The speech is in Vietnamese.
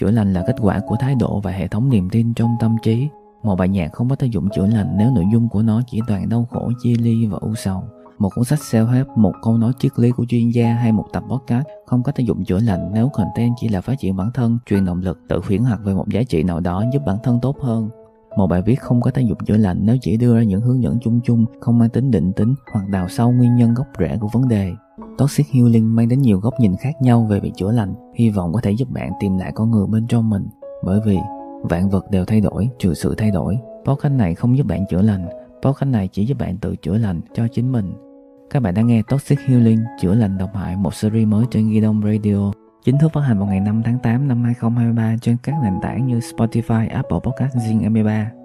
Chữa lành là kết quả của thái độ và hệ thống niềm tin trong tâm trí. Một bài nhạc không có tác dụng chữa lành nếu nội dung của nó chỉ toàn đau khổ, chia ly và u sầu. Một cuốn sách self-help, một câu nói triết lý của chuyên gia hay một tập podcast không có tác dụng chữa lành nếu content chỉ là phát triển bản thân, truyền động lực, tự khuyến hoặc về một giá trị nào đó giúp bản thân tốt hơn. Một bài viết không có tác dụng chữa lành nếu chỉ đưa ra những hướng dẫn chung chung, không mang tính định tính hoặc đào sâu nguyên nhân gốc rễ của vấn đề. Toxic Healing mang đến nhiều góc nhìn khác nhau về việc chữa lành, hy vọng có thể giúp bạn tìm lại con người bên trong mình. Bởi vì vạn vật đều thay đổi trừ sự thay đổi. Podcast này không giúp bạn chữa lành, podcast này chỉ giúp bạn tự chữa lành cho chính mình. Các bạn đang nghe Toxic Healing chữa lành độc hại một series mới trên Ghi Đông Radio chính thức phát hành vào ngày 5 tháng 8 năm 2023 trên các nền tảng như Spotify, Apple Podcast, Zing MP3.